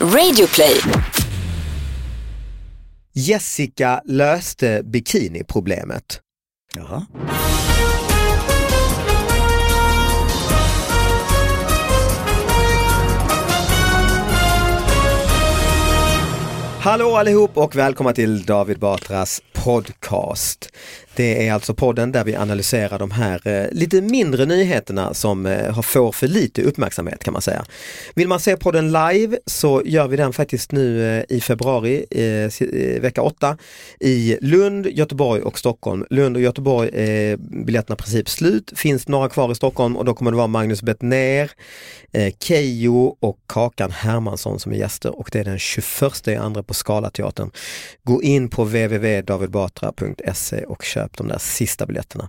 Radioplay. Jessica löste bikiniproblemet. Jaha. Hallå allihop och välkomna till David Batras podcast. Det är alltså podden där vi analyserar de här eh, lite mindre nyheterna som eh, får för lite uppmärksamhet kan man säga. Vill man se podden live så gör vi den faktiskt nu eh, i februari, eh, eh vecka 8 i Lund, Göteborg och Stockholm. Lund och Göteborg eh, är biljetterna i princip slut, finns några kvar i Stockholm och då kommer det vara Magnus Bettner, eh, Keyyo och Kakan Hermansson som är gäster och det är den 21 andra på Scalateatern. Gå in på www.davidbatra.se och köp de där sista biljetterna.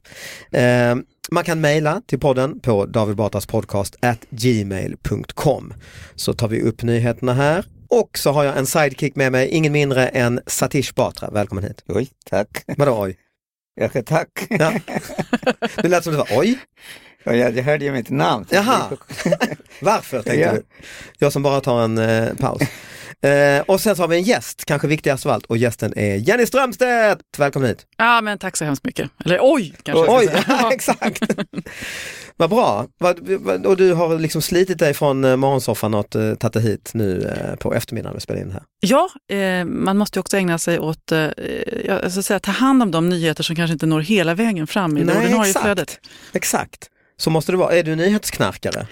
Eh, man kan mejla till podden på davidbatraspodcast@gmail.com så tar vi upp nyheterna här och så har jag en sidekick med mig, ingen mindre än Satish Batra. Välkommen hit. Oj, tack. Vadå oj? Ja, tack. Ja. Det lät som det var oj. Ja, jag, jag hörde ju mitt namn. Jaha. Varför tänkte Ja. du? Jag som bara tar en eh, paus. Eh, och sen så har vi en gäst, kanske viktigast av allt och gästen är Jenny Strömstedt. Välkommen hit. Ja, men tack så hemskt mycket. Eller oj, kanske jag Oj, exakt. Vad bra. Och du har liksom slitit dig från eh, morgonsoffan och eh, tagit dig hit nu eh, på eftermiddagen och spelat in här. Ja, eh, man måste ju också ägna sig åt, eh, jag ska säga, ta hand om de nyheter som kanske inte når hela vägen fram i det ordinarie exakt. flödet. Exakt. Så måste det vara. Är du nyhetsknarkare?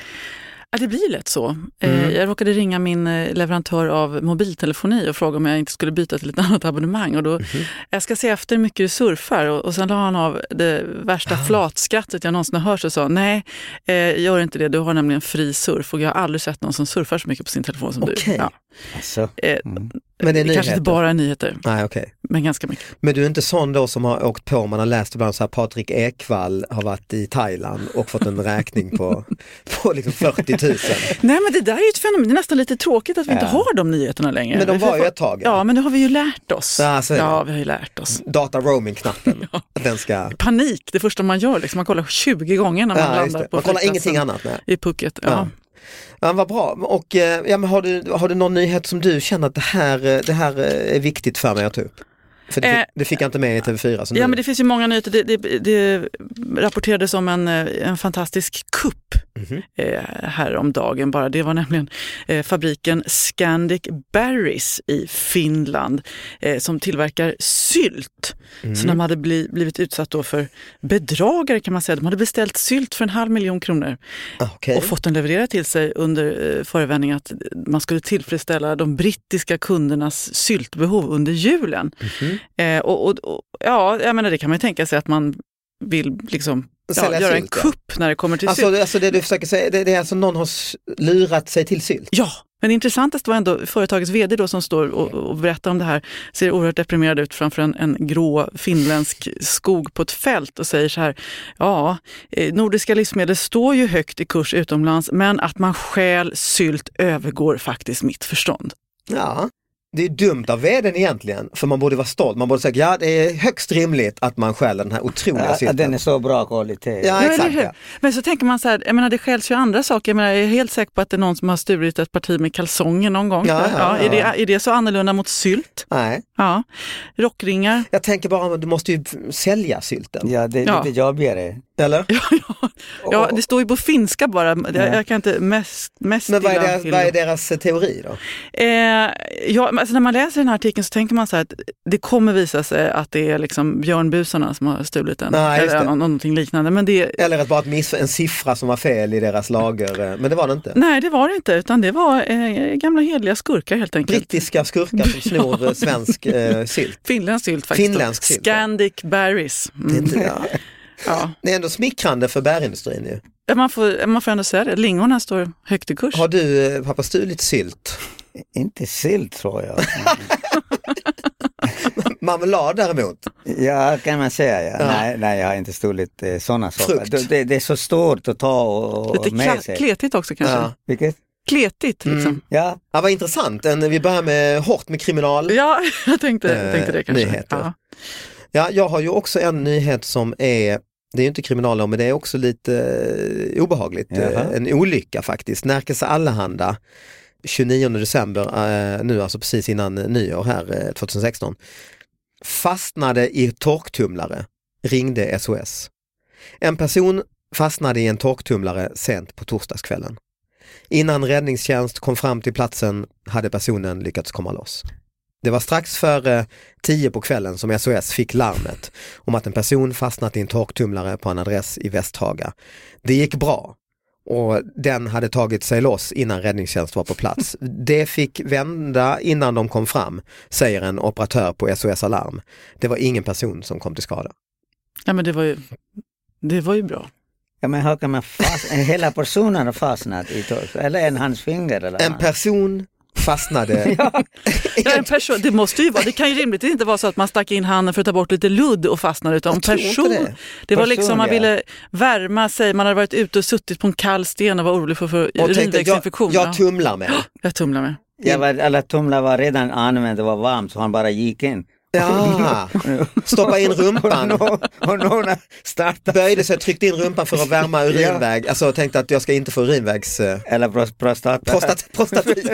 Ja, det blir lätt så. Eh, Mm. Jag råkade ringa min eh, leverantör av mobiltelefoni och fråga om jag inte skulle byta till ett annat abonnemang. Och då, Mhm. Jag ska se efter hur mycket du surfar och, och sen la han av det värsta Ah. flatskrattet jag någonsin har hört och sa nej, eh, gör inte det, du har nämligen fri surf och jag har aldrig sett någon som surfar så mycket på sin telefon som Okej. du. Ja. Alltså, Eh, mm. Men det är kanske inte bara nyheter, Nej, okej. men ganska mycket. Men du är inte sån då som har åkt på, man har läst ibland så här Patrik Ekwall har varit i Thailand och fått en räkning på, på liksom 40 000. Nej men det där är ju ett fenomen, det är nästan lite tråkigt att vi inte Ja. har de nyheterna längre. Men de var ju ett tag. Ja, men nu har vi ju lärt oss. Ja, ja, vi har ju lärt oss. Data roaming-knappen, den ska... Panik, det första man gör, liksom, man kollar 20 gånger när man landar på Man kollar ingenting annat. Nej. i Phuket. Ja. Ja. Vad bra. Och eh, ja, men har, du, har du någon nyhet som du känner att det här, eh, det här eh, är viktigt för mig att ta upp? För det, fick, det fick jag inte med i TV4. Så Ja, nu. men det finns ju många nyheter. Det, det, det rapporterades om en, en fantastisk kupp Mhm. eh, här om dagen bara. Det var nämligen eh, fabriken Scandic Berries i Finland eh, som tillverkar sylt. Mm. Så de hade bli, blivit utsatt då för bedragare kan man säga. De hade beställt sylt för en halv miljon kronor Ah, okej. och fått den levererad till sig under förevändning att man skulle tillfredsställa de brittiska kundernas syltbehov under julen. Mhm. Eh, och, och, och, ja, jag menar det kan man ju tänka sig att man vill liksom ja, göra en kupp när det kommer till sylt. Alltså, alltså det du försöker säga, det, det är alltså någon har lurat sig till sylt? Ja, men intressantast var ändå företagets vd då som står och, och berättar om det här, ser oerhört deprimerad ut framför en, en grå finländsk skog på ett fält och säger så här, ja, eh, nordiska livsmedel står ju högt i kurs utomlands, men att man stjäl sylt övergår faktiskt mitt förstånd. Ja. Det är dumt av vdn egentligen, för man borde vara stolt. Man borde säga, ja det är högst rimligt att man stjäl den här otroliga Ja, sylten. den är så bra kvalitet. Ja, exakt. Ja. Men så tänker man så här, jag menar det stjäls ju andra saker. Jag, menar, jag är helt säker på att det är någon som har stulit ett parti med kalsonger någon gång. Ja, ja, är, ja. det, är det så annorlunda mot sylt? Nej, Ja. Rockringar? jag tänker bara, du måste ju sälja sylten. Ja, det är Ja. lite jobbigare. Eller? Ja, det står ju på finska bara. Jag, jag kan inte mest, mest Men vad är, deras, vad är deras eh, teori då? Eh, ja, alltså när man läser den här artikeln så tänker man så här att det kommer visa sig att det är liksom björnbusarna som har stulit den. Nej, eller det. nå- någonting liknande. Men det, Eller att bara ett miss, en siffra som var fel i deras lager, eh, men det var det inte. nej, det var det inte, utan det var eh, gamla hedliga skurkar helt enkelt. Brittiska skurkar som snor eh, svensk eh, sylt. Finländsk sylt faktiskt. Finländsk sylt. Scandic berries. Det är, Mm. inte, ja. Ja. det är ändå smickrande för bärindustrin ju. Man, får, man får ändå säga det, lingonen står högt i kurs. Har du eh, pappa stulit sylt? Inte sill tror jag. Marmelad däremot? ja, kan man säga. Ja. Ja. Nej, nej, jag har inte stulit eh, sådana saker. Det, det, det är så stort att ta och, och Lite med sig. kletigt också kanske. Ja. Vilket? Kletigt liksom. Mm. Ja, Ja, vad intressant. En, vi börjar med hårt med kriminal. Ja, jag tänkte, jag Eh, tänkte det kanske. nyheter. Ja. Ja, jag har ju också en nyhet som är, det är ju inte kriminal men det är också lite eh, obehagligt. Jaha. Eh, en olycka faktiskt. Närkes Allehanda 29 december, eh, nu alltså precis innan nyår här eh, 2016, fastnade i torktumlare, ringde SOS. En person fastnade i en torktumlare sent på torsdagskvällen. Innan räddningstjänst kom fram till platsen hade personen lyckats komma loss. Det var strax före eh, 10 på kvällen som SOS fick larmet om att en person fastnat i en torktumlare på en adress i Västhaga. Det gick bra och den hade tagit sig loss innan räddningstjänst var på plats. Det fick vända innan de kom fram, säger en operatör på SOS Alarm. Det var ingen person som kom till skada. ja, men det var ju, det var ju bra ja men hur kan man fast... hela personen har fastnat i tork? Eller en hans finger eller En person fastnade Ja, en person, det måste ju vara, det kan ju rimligtvis inte vara så att man stack in handen för att ta bort lite ludd och fastnade utan Jag person. det. Det. var Person, liksom, man ja. ville värma sig, man hade varit ute och suttit på en kall sten och var orolig för, för jag, urinvägsinfektion. jag Ja, tumlar med. jag tumlar med. Ja, var, alla tumlar var redan använda, det var varmt så han bara gick in. Ja, stoppa in Och rumpan. någon, och någon startade. Böjde sig, tryckte in rumpan för att värma urinväg, alltså tänkte att jag ska inte få urinvägs... Eh, Eller prost- prostata. prostat, prostatit.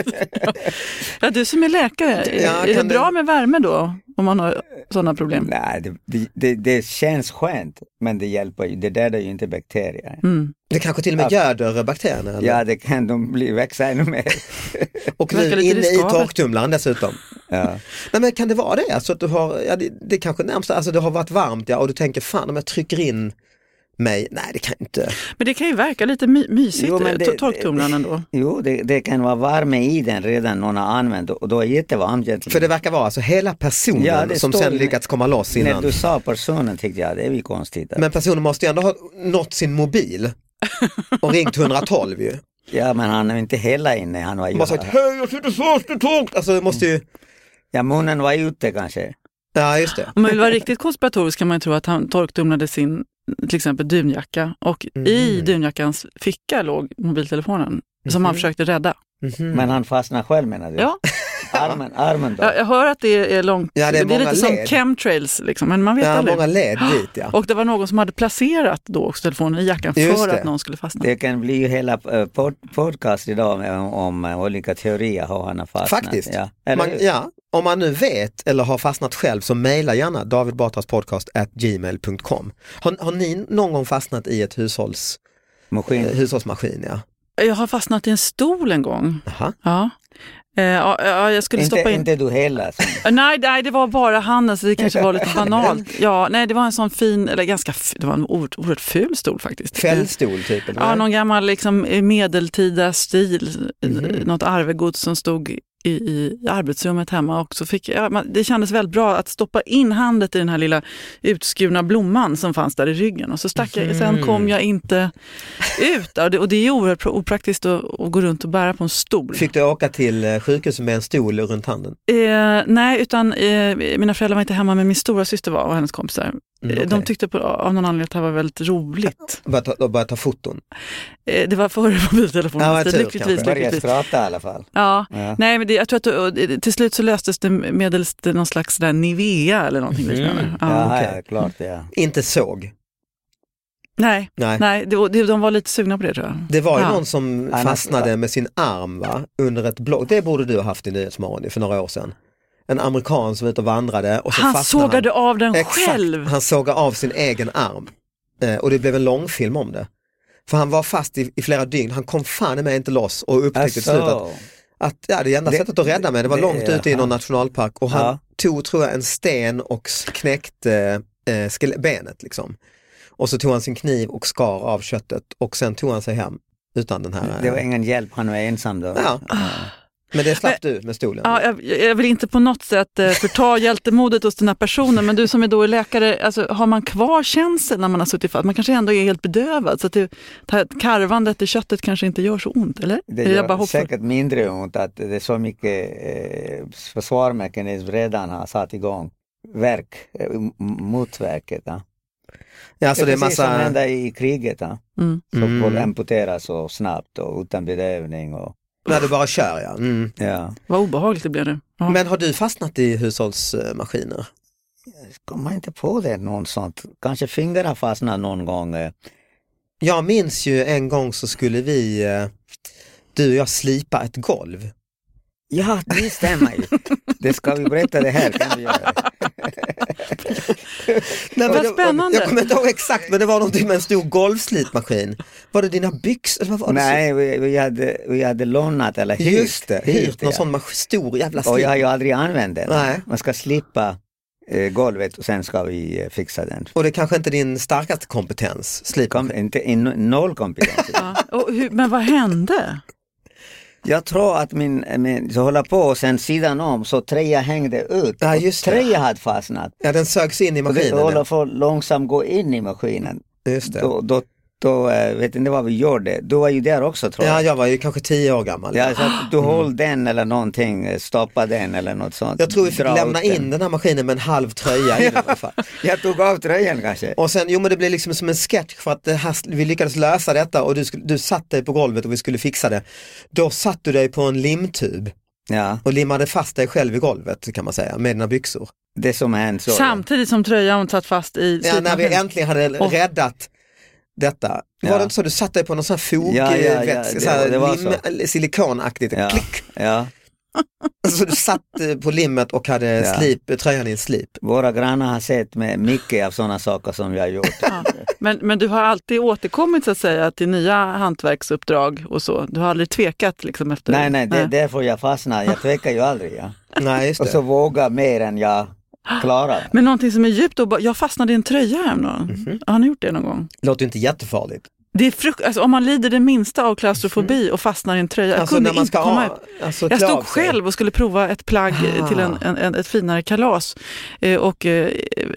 Ja, du som är läkare, Ja, är det bra du- med värme då? Om man har sådana problem? Nej, det, det, det, känns skönt men det hjälper ju, det dödar ju inte bakterier. Mm. Det kanske till och med göder bakterierna. Eller? Ja, det kan de bli, växa ännu mer. och nu inne i torktumlaren dessutom. Ja. Nej men kan det vara det? Alltså att du har, ja, det, det kanske närmast, alltså det har varit varmt ja, och du tänker fan om jag trycker in mig, nej det kan inte. Men det kan ju verka lite my mysigt, Jo, men jo, det- torktumlaren ändå. Jo, det, det kan vara värme i den redan någon har använt och då är det jättevarmt egentligen. För det verkar vara alltså hela personen Ja, som sen lyckats komma loss När innan. du sa personen tyckte jag det är ju konstigt. Men personen måste ju ändå ha nått sin mobil och ringt 112 ju. Ja, men han är inte hela inne, han var ju... De har sagt hej jag sitter fast i tork. Alltså måste ju, Ja, munnen var ute kanske. ja just det. Om man vill vara riktigt konspiratorisk kan man ju tro att han torktumlade sin till exempel dunjacka och i Mm. dunjackans ficka låg mobiltelefonen som Mhm. han försökte rädda. Mhm. Men han fastnade själv menar du? Ja. Armen, armen då? Jag, jag hör att det är långt, Ja, det är många lite som led. chemtrails liksom, men man vet Ja, aldrig. många led dit ja. Och det var någon som hade placerat då också telefonen i jackan Just för det. att någon skulle fastna. Det kan bli ju hela eh, pod podcast idag om, om eh, olika teorier hur han har fastnat. Faktiskt. Ja. Man, ja, om man nu vet eller har fastnat själv så mejla gärna David Batras podcast at gmail.com. Har, har ni någon gång fastnat i ett hushålls, Maskin. eh, hushållsmaskin? Ja. Jag har fastnat i en stol en gång. Jaha. Ja. Eh, ja, ja, jag skulle Inte, stoppa in... inte du heller. Eh, Nej, nej, det var bara handen så det kanske var lite banalt. Ja, nej, det var en sån fin, eller ganska, f- det var en oerhört, ful stol faktiskt. Fällstol typ? eller? Ja, någon gammal liksom, medeltida stil, Mhm. något arvegods som stod i, i arbetsrummet hemma och så fick jag, man- det kändes väldigt bra att stoppa in handet i den här lilla utskurna blomman som fanns där i ryggen och så stack jag, sen kom jag inte ut. Och det, och det är oerhört opraktiskt att, att gå runt och bära på en stol. Fick du åka till eh, sjukhuset med en stol runt handen? Eh, nej, utan eh, mina föräldrar var inte hemma men min stora syster var och hennes kompisar. Mm, Eh, De tyckte på, av någon anledning att det här var väldigt roligt. Började ta, började ta foton? Eh, det var före mobiltelefonen, Ja, tur, lyckligtvis. kanske. Börja lyckligtvis. prata i alla fall. Ja, Ja. nej men det, jag tror att det- och till slut så löstes det medelst någon slags där Nivea eller någonting liknande. Mm. Ja. Ja, okej. ja, klart ja. Inte såg? Nej, Nej. nej det, det, de var lite sugna på det tror jag. Det var ju Ja. någon som fastnade med sin arm va? under ett block. Det borde du ha haft i Nyhetsmorgon för några år sedan. En amerikan som var ute och vandrade och så Han sågade av den Exakt, själv. han sågade av sin egen arm. Eh, och det blev en långfilm om det. För han var fast i, i flera dygn, han kom fan mig inte loss och upptäckte till slut att, Alltså, att ja, det enda Det- sättet att rädda mig det var det- långt ute i någon nationalpark och han Ja. tog tror jag en sten och knäckte eh, benet liksom. Och så tog han sin kniv och skar av köttet och sen tog han sig hem utan den här. det var eh, ingen hjälp, han var ensam då. Ja. Men det slapp du med stolen. Ja, jag, jag vill inte på något sätt eh, förta hjältemodet hos den här personen, men du som är då läkare, alltså, har man kvar känseln när man har suttit fast? Man kanske ändå är helt bedövad, så att det, karvandet i köttet kanske inte gör så ont, eller? Det Är jag gör bara säkert mindre ont att det är så mycket eh, försvarsmekanism redan har satt igång. Verk, eh, motverket. Ja. Ja, alltså det är precis som massa, hände i kriget. Ja. Mm. Så Mm. folk amputeras så snabbt och utan bedövning. Och, när du bara kör ja. Mm. ja. Vad obehagligt det blev nu. Ja. Men har du fastnat i hushållsmaskiner? Kommer inte på det något sånt. Kanske fingrarna fastnar någon gång. eh. Jag minns ju en gång så skulle vi, eh, du och jag slipa ett golv. Ja, det stämmer ju. Det ska vi berätta det här. Kan vi göra. Nej, Vad spännande. Jag kommer inte ihåg exakt men det var någonting med en stor golvslitmaskin. Var det dina byxor? eller vad var det? Nej, vi, vi, hade, vi hade lånat eller hyrt. Just det, hyrt någon ja. sån stor jävla Och jag har ju aldrig använt den. Nej. Man ska slippa eh, golvet och sen ska vi eh, fixa den. Och det är kanske inte din starkaste kompetens, Kom, inte, in, noll kompetens. Ja. Och hur, men vad hände? Jag tror att min, min så hålla på och sen sidan om så tröja hängde ut. Ja, just det. tröja hade fastnat. Ja, den sögs in i Och det maskinen. håller på att långsamt gå in i maskinen. Just det. Då, då, då eh, vet inte vad vi gjorde. Du var ju där också tror Ja, jag. jag var ju kanske tio år gammal. Ja, så att du höll den eller någonting, eh, stoppa den eller något sånt. Jag tror vi fick Dra lämna den. in den här maskinen med en halv tröja i alla fall. Jag tog av tröjan kanske. Och sen, jo men det blev liksom som en sketch för att det här, vi lyckades lösa detta och du, du satt dig på golvet och vi skulle fixa det. Då satt du dig på en limtub Ja, och limmade fast dig själv i golvet kan man säga med dina byxor. det som hänt så. Samtidigt som tröjan satt fast i Ja, när vi äntligen hade Åh. räddat detta. Var Ja. det inte så du satt dig på någon sån här fog, Ja, ja, var lim, silikonaktigt, Ja, klick. ja. Så du satt eh, på limmet och hade Ja. slip, tröjan i en slip. Våra grannar har sett med mycket av sådana saker som jag har gjort. Ja. Men, men du har alltid återkommit så att säga till nya hantverksuppdrag och så? Du har aldrig tvekat liksom efter? Nej, nej, det är därför jag fastnar. Jag tvekar ju aldrig. Ja. Nej, just Och så våga mer än jag klarar. Men någonting som är djupt obe- Jag fastnade i en tröja häromdagen. Mhm. Har ni gjort det någon gång? Låter ju inte jättefarligt. Det är frukt- alltså, om man lider det minsta av klaustrofobi och fastnar i en tröja. Jag Alltså kunde när man inte komma ut. alltså, Jag stod själv och skulle prova ett plagg Ah. till en, en, en, ett finare kalas eh, och eh,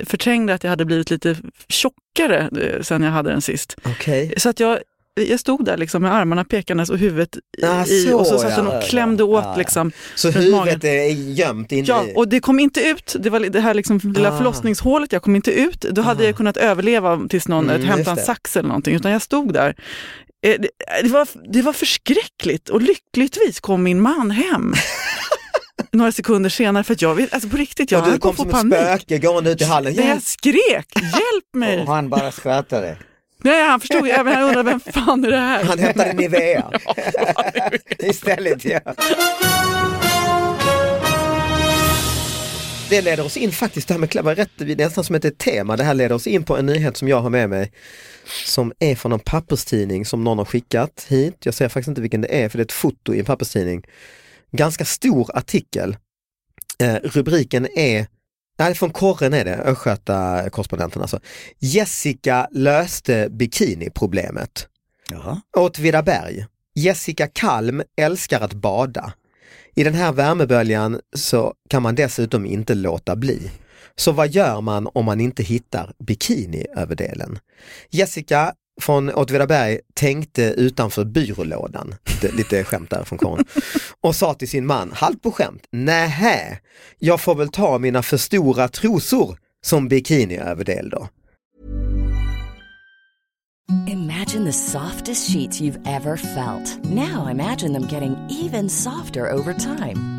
förträngde att jag hade blivit lite tjockare eh, sen jag hade den sist. Okej. Så att jag, jag stod där liksom med armarna pekandes och huvudet Ah, i, så, och så satt ja, den och klämde ja, åt. ja. Liksom. Så huvudet magen. är gömt inne Ja, i... och det kom inte ut. Det var det här liksom lilla Ah. förlossningshålet, jag kom inte ut. Då hade Ah. jag kunnat överleva tills någon Mm, hämtade en sax eller någonting, utan jag stod där. Eh, Det, det, var, det var förskräckligt och lyckligtvis kom min man hem. Några sekunder senare, för att jag vet, alltså på riktigt, jag ja, höll du på kom att få som ett panik. spöke gående ut i hallen. Jag skrek, hjälp mig! Och han bara skrattade. Nej, han förstod, även han undrade, vem fan är det här? Han hämtade Nivea. Istället ja. Det leder oss in faktiskt, det här med kläder, rätt, det är nästan som ett tema, det här leder oss in på en nyhet som jag har med mig. Som är från en papperstidning som någon har skickat hit. Jag säger faktiskt inte vilken det är för det är ett foto i en papperstidning. Ganska stor artikel. Eh, rubriken är, nej från Korren är det, Östgöta-korrespondenten alltså. Jessica löste bikiniproblemet. Jaha. Åtvidaberg. Jessica Kalm älskar att bada. I den här värmeböljan så kan man dessutom inte låta bli. Så vad gör man om man inte hittar bikiniöverdelen? Jessica från Åtvidaberg tänkte utanför byrålådan, lite, lite skämt där från Karin, och sa till sin man, halvt på skämt, nähä, jag får väl ta mina för stora trosor som bikiniöverdel då. Imagine the softest sheets you've ever felt. Now imagine them getting even softer over time.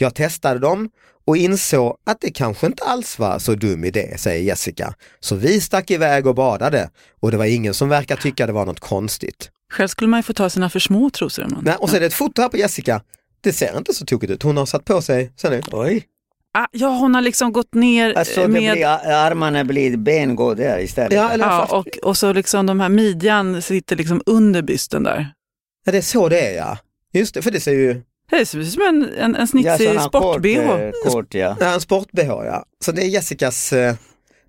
Jag testade dem och insåg att det kanske inte alls var så dum idé, säger Jessica. Så vi stack iväg och badade och det var ingen som verkar tycka det var något konstigt. Själv skulle man ju få ta sina för små trosor. Man. Nej, och så är det ett foto här på Jessica. Det ser inte så tokigt ut. Hon har satt på sig, ser ni? Oj, Ah, ja, hon har liksom gått ner alltså det med... blir, armarna blir, ben går där istället. Ja, eller Ja, fast- och, och så liksom de här midjan sitter liksom under bysten där. ja, det är så det är ja. Just det, för det ser ju, Det ser ut som en, en, en snitsig sport-bh. Kort, eh, kort, ja. ja, en sport-bh ja. Så det är Jessicas eh,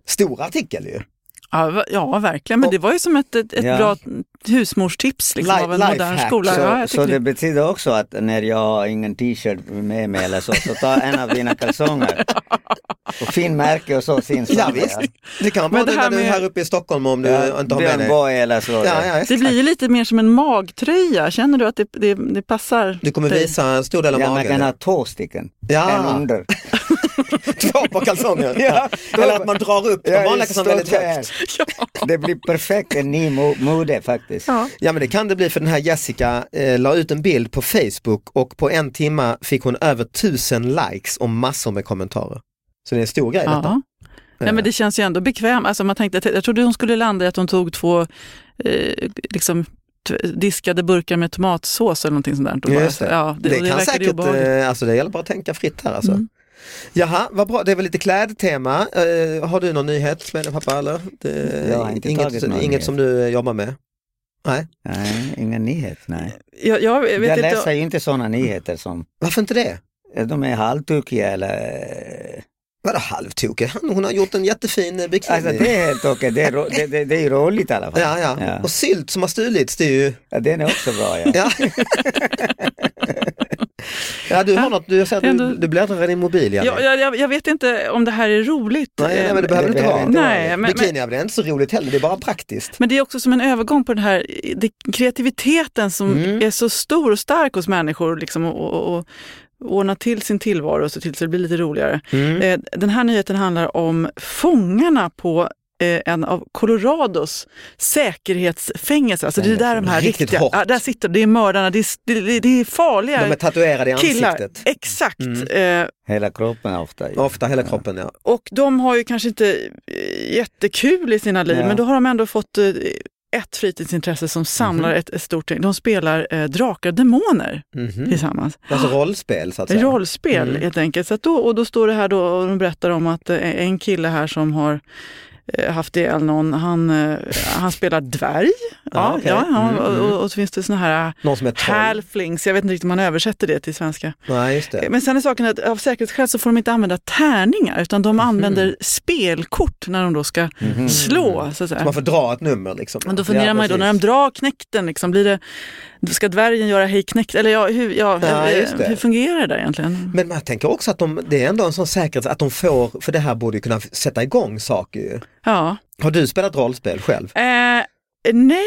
stora artikel ju. Ja, ja, verkligen. Men Och- det var ju som ett, ett, ett Ja. bra husmorstips liksom, Li- av en modern lifehack. skola. Så, ja, så det betyder också att när jag har ingen t-shirt med mig eller så, så ta en av dina kalsonger. Och fin märke och så syns Ja, man visst. Det kan vara Men det när här du är med- här uppe i Stockholm om du Ja, inte har med dig. Eller så. Ja, ja, det blir ju lite mer som en magtröja. Känner du att det, det, det passar Du kommer dig? visa en stor del av Ja, man magen. kan ha två stycken. Ja. En under. Två på kalsonger. Ja. Eller att man drar upp de vanliga kalsongerna väldigt högt. Det blir perfekt, en ny mo- mode faktiskt. Ja. Ja men det kan det bli för den här Jessica eh, la ut en bild på Facebook och på en timma fick hon över tusen likes och massor med kommentarer. Så det är en stor grej detta. Ja. Nej, men det känns ju ändå bekvämt. Alltså, man tänkte, jag trodde hon skulle landa i att hon tog två eh, liksom, diskade burkar med tomatsås eller någonting sånt där. Bara- Just det. Ja, det, det, det kan säkert, obehagligt. eh, alltså det gäller bara att tänka fritt här alltså. Mm. Jaha, vad bra, det är väl lite klädtema. Eh, har du någon nyhet med det pappa eller? Det, Jag har inte inget tagit någon inget nyhet. som du eh, jobbar med? Nej, Nej, ingen nyhet, nej. Jag, jag vet Jag inte, läser ju inte sådana nyheter som, varför inte det? de är halvtokiga eller... Vadå halvtokig? Hon har gjort en jättefin eh, bikini. Alltså det är helt okej, det, är ro- det, det, det är ju roligt i alla fall. ja, ja, Ja. och sylt som har stulits, det är ju Ja, den är också bra ja. Ja. ja, du har något, du, säger att du, du bläddrar i din mobil. Jenny. jag, jag, jag vet inte om det här är roligt. Nej, nej, men det behöver det inte vara. Nej, men, men, Bikini är väl inte så roligt heller, det är bara praktiskt. men det är också som en övergång på den här det, kreativiteten som Mm. är så stor och stark hos människor. Liksom, och, och, och ordna till sin tillvaro och se till så det blir lite roligare. Mm. Eh, Den här nyheten handlar om fångarna på eh, en av Colorados säkerhetsfängelser. Alltså det är där de här Riktigt riktiga, ja, där sitter det är mördarna, det är, det, det är farliga De är tatuerade i killar. ansiktet. Exakt. Mm. Eh, Hela kroppen ofta. ju. Ofta hela kroppen ja. och de har ju kanske inte eh, jättekul i sina liv, Ja. men då har de ändå fått eh, ett fritidsintresse som samlar Mhm. ett, ett stort gäng. De spelar eh, Drakar och Demoner Mhm. tillsammans. Alltså rollspel så att säga. Rollspel Mm. helt enkelt. Så att då, och då står det här då och de berättar om att eh, en kille här som har eh, haft ihjäl någon, han, eh, han spelar dvärg. Ja, okej. ja, ja. Mm, Och, mm. och, och så finns det såna här Någon som är troll. halflings, jag vet inte riktigt om man översätter det till svenska. Nej, just det. Men sen är saken att av säkerhetsskäl så får de inte använda tärningar utan de använder spelkort när de då ska Mhm. slå. Så att Så man får dra ett nummer liksom. Men då funderar Ja, man ju då, när de drar knäkten, liksom, blir det, ska dvärgen göra hej knäckt? Eller ja, hur, ja, Ja, hur fungerar det där egentligen? Men jag tänker också att de, det är ändå en sån säkerhet att de får, för det här borde ju kunna sätta igång saker ju. Ja. Har du spelat rollspel själv? Eh, nej,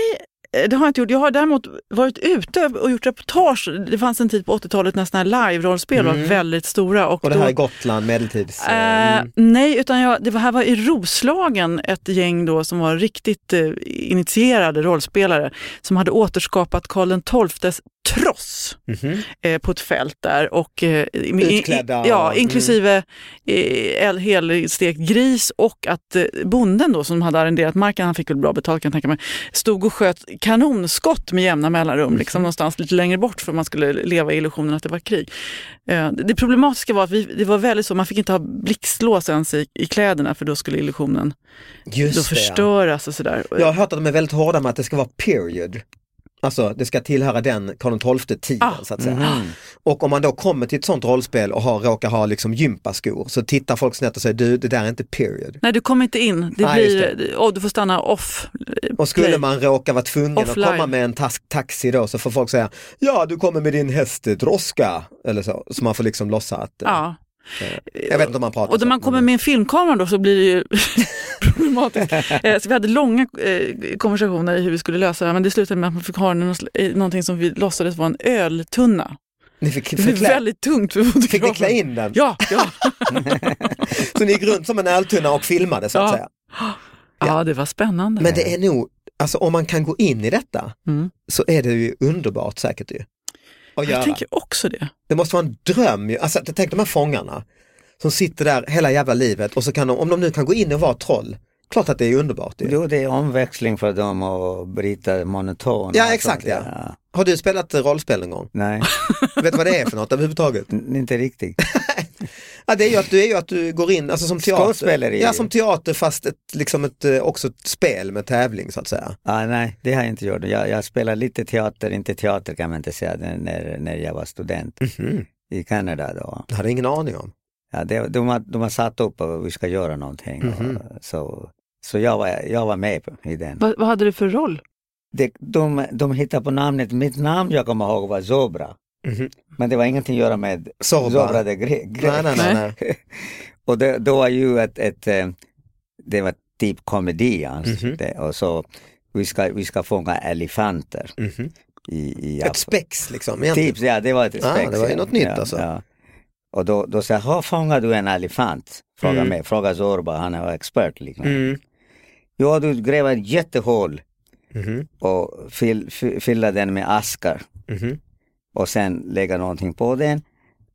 eh, det har jag inte gjort. Jag har däremot varit ute och gjort reportage. Det fanns en tid på 80-talet när sådana här live-rollspel var väldigt stora. Och, Och det då- här är Gotland, medeltids... Eh, mm. nej, utan jag, det var, här var i Roslagen ett gäng då som var riktigt eh, initierade rollspelare som hade återskapat Karl XIIs tross Mhm. eh, på ett fält där. Och, eh, i- i- Utklädda ja, och- inklusive eh, helstekt gris och att eh, bonden då som hade arrenderat marken, han fick väl bra betalt kan jag tänka mig, stod och sköt kanonskott med jämna mellanrum, liksom någonstans lite längre bort för att man skulle leva i illusionen att det var krig. Eh, det, problematiska var att vi, det var väldigt så, man fick inte ha blixtlås ens i, i kläderna för då skulle illusionen Just då det, ja. förstöras och sådär. Jag har hört att de är väldigt hårda med att det ska vara period. Alltså det ska tillhöra den Karl XII-tiden Ah. så att säga. Och om man då kommer till ett sånt rollspel och har, råkar ha liksom gympaskor så tittar folk snett och säger du det där är inte period. Nej, du kommer inte in. Det Nej, blir, oh, du får stanna off. Och skulle play. man råka vara tvungen Offline. att komma med en tas- taxi då så får folk säga ja du kommer med din häst Droska eller så. Så man får liksom låtsas att, eh, Ja. Jag vet inte om man pratar Och när man kommer med en filmkamera då så blir det ju problematiskt. Eh, Så vi hade långa eh, konversationer i hur vi skulle lösa det men det slutade med att man fick ha någon, någonting som vi låtsades vara en öltunna. Ni fick, Det blev väldigt tungt för fick ni fotografen. klä in den? Ja, ja. Så ni gick runt som en öltunna och filmade så att Ja. säga. ja, det var spännande. Men det är nog, alltså om man kan gå in i detta Mm. så är det ju underbart säkert ju. Att göra. Jag tänker också det. Det måste vara en dröm ju. Alltså tänk de här fångarna som sitter där hela jävla livet och så kan de, om de nu kan gå in och vara troll, klart att det är underbart ju. Jo, det är omväxling för dem att bryta monoton. Ja, exakt, sånt, ja. Har du spelat rollspel någon gång? Nej, Vet du vad det är för något överhuvudtaget? n- inte riktigt. Ja, det är ju att du, är ju att du går in, alltså som teater. Ja, som teater fast ett, liksom ett, eh, också ett spel med tävling så att säga. Ah, nej, det har jag inte gjort. Jag, jag spelade lite teater, inte teater kan man inte säga, när, när jag var student Mhm. i Kanada då. Det hade ingen aning om. Ja, det, de, har, de har satt upp att vi ska göra någonting. Mhm. Och, så så jag, var, jag var med i den. Vad, vad hade du för roll? Det, de, de hittade på namnet, mitt namn jag kommer ihåg var Zobra. Mhm. Men det var ingenting att göra med. Nej, nej, nej. nej. och det, då var ju ett, ett eh, det var typ komedi alltså. Det, och så vi ska, vi ska fånga elefanter Mhm. i, i Ett spex liksom egentligen. Typ, ja det var ett Ja, spex. det var ju något nytt ja, alltså. Ja. Och då, då sa jag, "Har fångar du en elefant? Fråga Mm. mig, fråga Zorba, han är expert liknande. Mm. Ja, du gräver ett jättehål Mhm. och fyll, fy- fylla den med askar Mhm. Och sen lägga någonting på den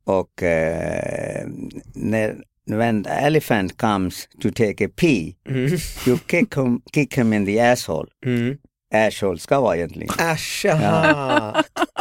och eh, när when the elephant comes to take a pee Mm. you kick him, kick him in the asshole. Mm. Asshole ska vara egentligen. Äsch, jaha.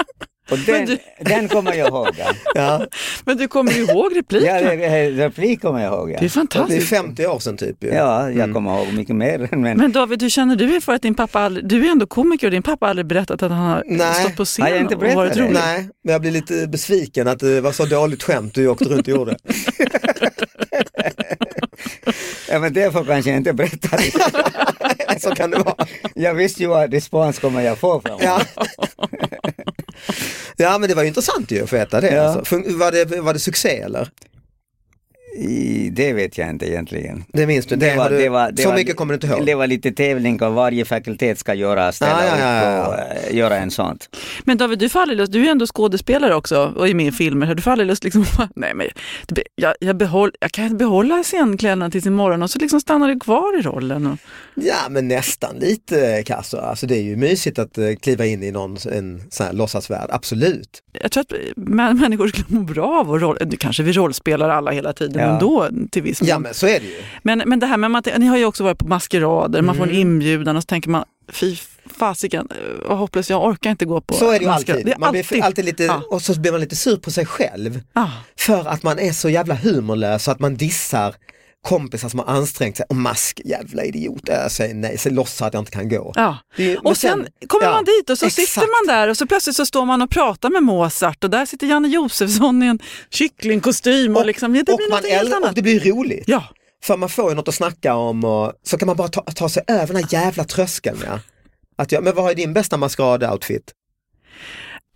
Och den, du- den kommer jag ihåg. Ja, Ja, Men du kommer ju ihåg repliken. ja det, det, replik kommer jag ihåg. Ja. Det är det är fantastiskt. 50 år sedan typ ju. Ja, jag kommer ihåg mycket mer. Men, Men David, hur känner du inför att din pappa, aldrig, du är ändå komiker och din pappa har aldrig berättat att han har Nej. stått på scen Har jag inte och berättat varit det? rolig? Nej, men jag blir lite besviken att det var så dåligt skämt du åkte runt och gjorde. ja, men därför kanske jag inte berättar. så kan det vara. jag visste ju vad respons kommer jag få från Ja. Ja men det var ju intressant ju att få veta det. Ja. Alltså. Var, det var det succé eller? I, det vet jag inte egentligen. Det minns du? Det har du, så mycket kommer du inte ihåg? Det var lite tävling och varje fakultet ska göra, ställa Ah, ja, ja, ja, och eh, göra en sånt. Men David, du får aldrig lust, du är ändå skådespelare också och är med i filmer. Du får aldrig lust liksom, nej men det- jag, jag, behåll, jag kan behålla scenkläderna tills imorgon och så liksom stannar du kvar i rollen. Och, Ja men nästan lite Kasso. Alltså det är ju mysigt att eh, kliva in i någon en sån här låtsasvärld, absolut. jag tror att mä- människor skulle må bra av att roll, kanske vi rollspelar alla hela tiden Ja. ändå till viss mån. Ja men så är det ju. Men, men det här med att ni har ju också varit på maskerader, man får en Mm. inbjudan och så tänker man, fy fasiken, eh, vad hopplöst, jag orkar inte gå på Så är det ju maskerad. alltid. Det Man blir alltid lite, Ja. och så blir man lite sur på sig själv. Ah, För att man är så jävla humorlös så att man dissar kompisar som har ansträngt sig och mask, jävla idiot, jag säger nej, så låtsas att jag inte kan gå. ja. Det Och sen, kommer ja, man dit och så exakt. sitter man där och så plötsligt så står man och pratar med Mozart och där sitter Janne Josefsson i en kycklingkostym och, Och, liksom, ja, det och, blir något helt äl- och annat. det blir roligt. Ja, För man får ju något att snacka om och så kan man bara ta, ta sig över den här jävla tröskeln. Ja. Att jag, men vad är din bästa maskerad-outfit?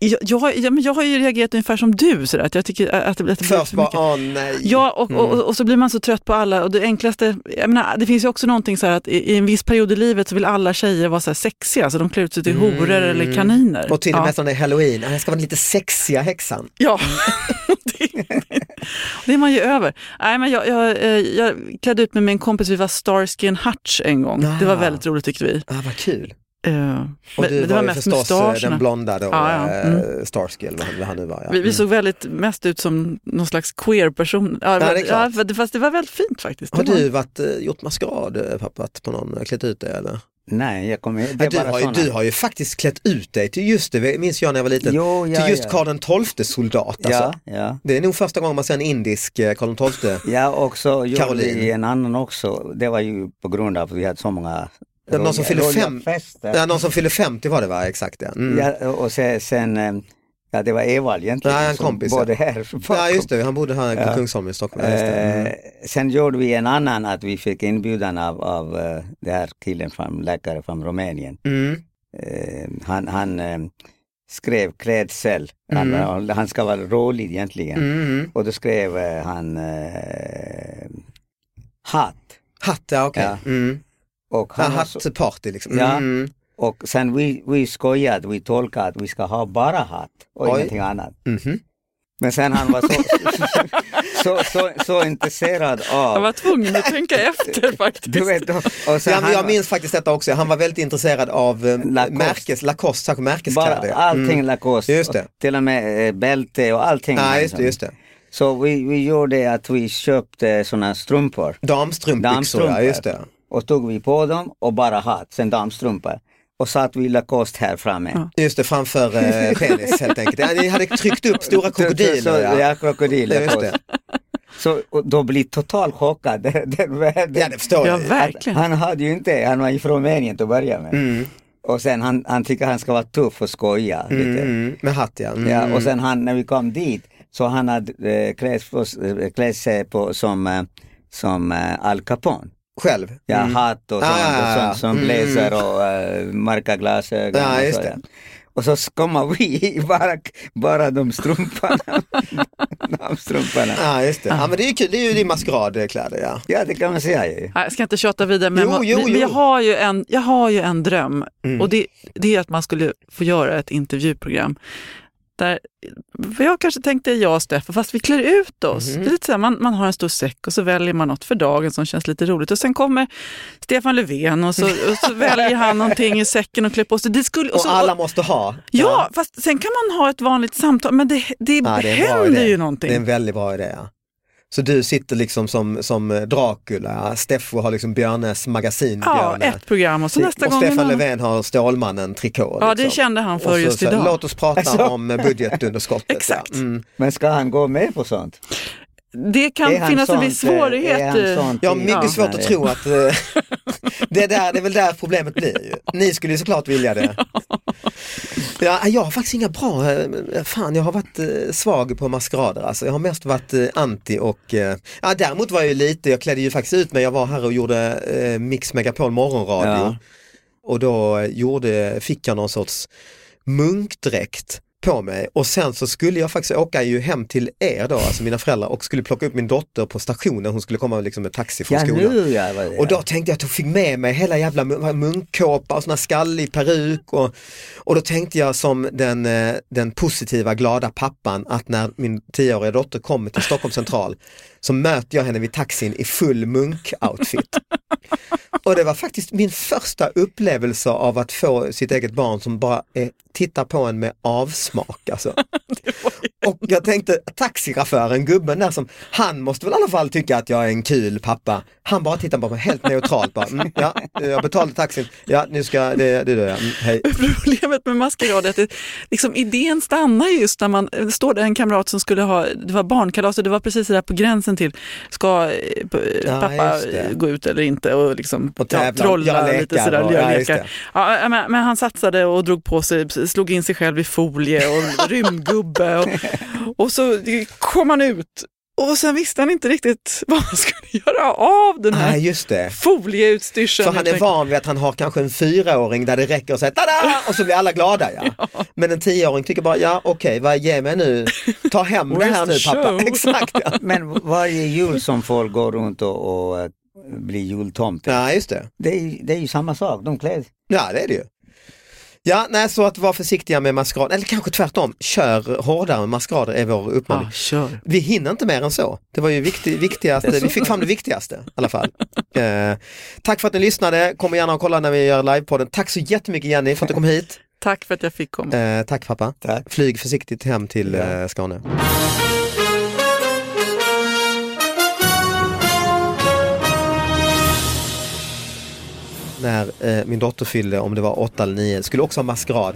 Jag, jag, jag har ju reagerat ungefär som du, så där, att jag tycker att det, att det blir Först för bara, åh nej. Ja, och, och, och så blir man så trött på alla. Och det enklaste, jag menar, det finns ju också någonting så här att i, i en viss period i livet så vill alla tjejer vara så här sexiga, så de klär ut sig till horor eller kaniner. Mm. Och till och med ja. som det är halloween, jag ska vara lite sexiga häxan. Ja, det, det är man ju över. Nej, men jag, jag, eh, jag klädde ut mig med en kompis, vi var Starsky and Hutch en gång. Det var Ah. väldigt roligt tyckte vi. Ah, vad kul. Eh, Och men- du men det var, ju mest förstås eh, den blonda då, Ja, ja. eh, Mm. Starsky eller vad han- vad han nu var. Ja. Vi, vi Mm. såg väldigt mest ut som någon slags queer-person. Ja, det är klart. ja, fast det var väldigt fint faktiskt. Har Det var- du varit, gjort maskerad pappat på någon, klätt ut dig eller? Nej, jag kommer det Ja, är du, bara har ju, såna. du har ju faktiskt klätt ut dig till just det, minns jag när jag var liten, Jo, ja, till just ja. Karl XII soldat. Alltså. Ja, ja. Det är nog första gången man ser en indisk Karl XII. Ja, och så gjorde Caroline. vi en annan också. Det var ju på grund av att vi hade så många Ja, någon som fyller fem-. Ja, någon som fyller 50 var det va, exakt det. Mm. Ja, och sen, eh, ja det var Evald egentligen. Ja, en som kompis, Både ja. här Ja just det, han bodde här på Ja. Kungsholmen i Stockholm. Ja, det. Mm. Eh, sen gjorde vi en annan att vi fick inbjudan av, av eh, det här killen, från, läkare från Rumänien. Mm. Han han skrev klädsel. Han, han ska vara rolig egentligen. Mm. Och då skrev han eh, hatt. Hatt, ja okej. Ja. Mm. Och, han var så, hattparty liksom. Ja. Mm. och sen vi, vi skojade, vi tolkade att vi ska ha bara hatt och Oj. ingenting annat. Mhm. Men sen han var så, så, så, så intresserad av... Jag var tvungen att tänka efter faktiskt. du vet, och, sen Ja, han jag minns faktiskt detta också, han var väldigt intresserad av eh, Lacoste. märkes, Lacoste, särskilt märkeskläder. bara allting Mm. Lacoste, Just det. till och med eh, bälte och allting. Ja, just liksom. det, just det. Så vi, vi gjorde att vi köpte sådana strumpor Damstrumpbyxor, ja just det. Och tog vi på dem och bara hatt, sen damstrumpor. Och satt vi Lacoste här framme. Just det, framför eh, penis helt enkelt. Ja, ni hade tryckt upp stora krokodiler. ja, Ja. krokodiler. Så och då blir totalt chockad. Den, den, den, ja, det förstår Ja, jag. verkligen. Han hade ju inte, han var ju från Rumänien till att börja med. Mm. Och sen han, han tycker han ska vara tuff och skoja lite. Mm, med hatt ja. Mm. Ja, och sen han, när vi kom dit, så han hade eh, klätt, på, eh, sig på som, eh, som eh, Al Capone. Själv? Ja, Mm. hatt och Ah, sånt, ja, ja, ja. och sånt som Mm. blazer och eh, mörka glasögon. Ja, och just så, det. Och så kommer vi bara, bara de strumporna. de strumporna. Ja, just det. Ja, men det är ju kul, det är ju din maskeradkläder ja. Ja, det kan man säga ju. Jag ska inte tjata vidare, men, Jo, jo, men jo. Jag, har ju en, jag har ju en dröm Mm. och det, det är att man skulle få göra ett intervjuprogram. Där, för jag kanske tänkte jag och Steffo, fast vi klär ut oss. Mhm. Det är lite så här, man, man har en stor säck och så väljer man något för dagen som känns lite roligt. Och sen kommer Stefan Löfven och så, och så väljer han någonting i säcken och klär på sig. Det skulle, och Och så, alla måste ha. ja, fast sen kan man ha ett vanligt samtal, men det, det, Ja, det händer ju någonting. Det är en väldigt bra idé. Ja. Så du sitter liksom som, som Dracula, Steffo har liksom Björnes magasin ja, Björne. ett program och så nästa och gång... Stefan en annan. Löfven har Stålmannen-trikå. Ja, det liksom. kände han för Och så- just så, idag. Låt oss prata Alltså. om budgetunderskottet. Exakt. Ja. Mm. Men ska han gå med på sånt? Det kan Är finnas en sånt, viss eh, svårighet. i- mycket Ja. svårt att tro att eh, det, är där, det är väl där problemet blir ju. Ni skulle ju såklart vilja det. Ja, jag har faktiskt inga bra, eh, fan jag har varit eh, svag på maskerader alltså. Jag har mest varit anti och, ja däremot var jag ju lite, jag klädde ju faktiskt ut mig, jag var här och gjorde eh, Mix Megapol morgonradio. Ja. Och då gjorde, fick jag någon sorts munkdräkt på mig och sen så skulle jag faktiskt åka ju hem till er då, alltså mina föräldrar och skulle plocka upp min dotter på stationen, hon skulle komma liksom med taxi från Ja, skolan. nu ja. Det Och då tänkte jag att jag fick med mig hela jävla mun- munkkåpa och sån här skallig peruk och, och då tänkte jag som den, eh, den positiva glada pappan att när min tioåriga dotter kommer till Stockholm central så möter jag henne vid taxin i full munkoutfit. Och det var faktiskt min första upplevelse av att få sitt eget barn som bara eh, tittar på en med avsmak. Alltså. Och jag tänkte taxichauffören, gubben där som, han måste väl i alla fall tycka att jag är en kul pappa. Han bara tittar på mig helt neutralt. Bara, mm, ja, jag betalade taxin, ja nu ska det, det, det, det. Mm, hej. Problemet med maskerad är att det, liksom, idén stannar ju just när man det står där en kamrat som skulle ha, det var barnkalas och det var precis det där på gränsen till, ska eh, Ja, pappa gå ut eller inte och liksom Och tävla, ja, trolla göra lite lekar sådär, och- ja, lekar. Ja, men, men han satsade och drog på sig, slog in sig själv i folie och rymdgubbe och, och så kom han ut Och sen visste han inte riktigt vad han skulle göra av den här Nej, just det. folieutstyrseln. För han är van vid att han har kanske en fyraåring där det räcker att säga tada och så blir alla glada. Ja. Men en tioåring tycker bara, ja okej, vad ge mig nu, ta hem det här nu pappa. Exakt. Ja. Men varje jul som folk går runt och, och eh, blir jultomte, ja, just det. det, är, ju- det är ju samma sak, de klär Ja, det är det ju. Ja, nej, så att vara försiktiga med maskerad, eller kanske tvärtom, kör hårdare med maskerader är vår uppmaning. Kör. Vi hinner inte mer än så. Det var ju viktig, viktigaste, vi fick fram det viktigaste i alla fall. Eh, tack för att ni lyssnade, kom gärna och kolla när vi gör livepodden. Tack så jättemycket Jenny för att du kom hit. Tack för att jag fick komma. Eh, tack pappa. Tack. Flyg försiktigt hem till eh, Skåne. När eh, min dotter fyllde, om det var åtta eller nio, skulle också ha maskerad.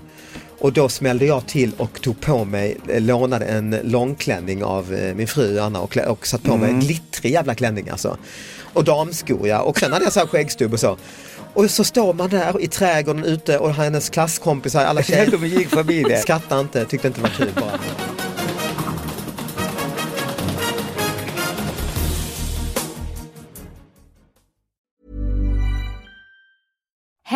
Och då smällde jag till och tog på mig, eh, lånade en långklänning av eh, min fru Anna och, och satt på mig en glittrig jävla klänning alltså. Och damskor ja, och sen hade jag så här skäggstubb och så. Och så står man där i trädgården ute och hennes klasskompisar, alla tjejer. Skrattade inte, tyckte inte det var kul bara.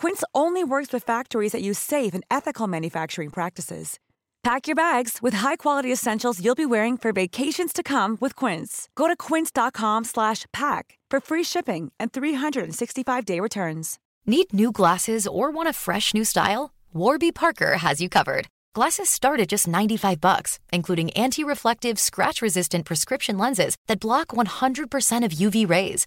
Quince only works with factories that use safe and ethical manufacturing practices. Pack your bags with high-quality essentials you'll be wearing for vacations to come with Quince. Go to quince.com slash pack for free shipping and 365-day returns. Need new glasses or want a fresh new style? Warby Parker has you covered. Glasses start at just 95 bucks, including anti-reflective, scratch-resistant prescription lenses that block 100% of UV rays.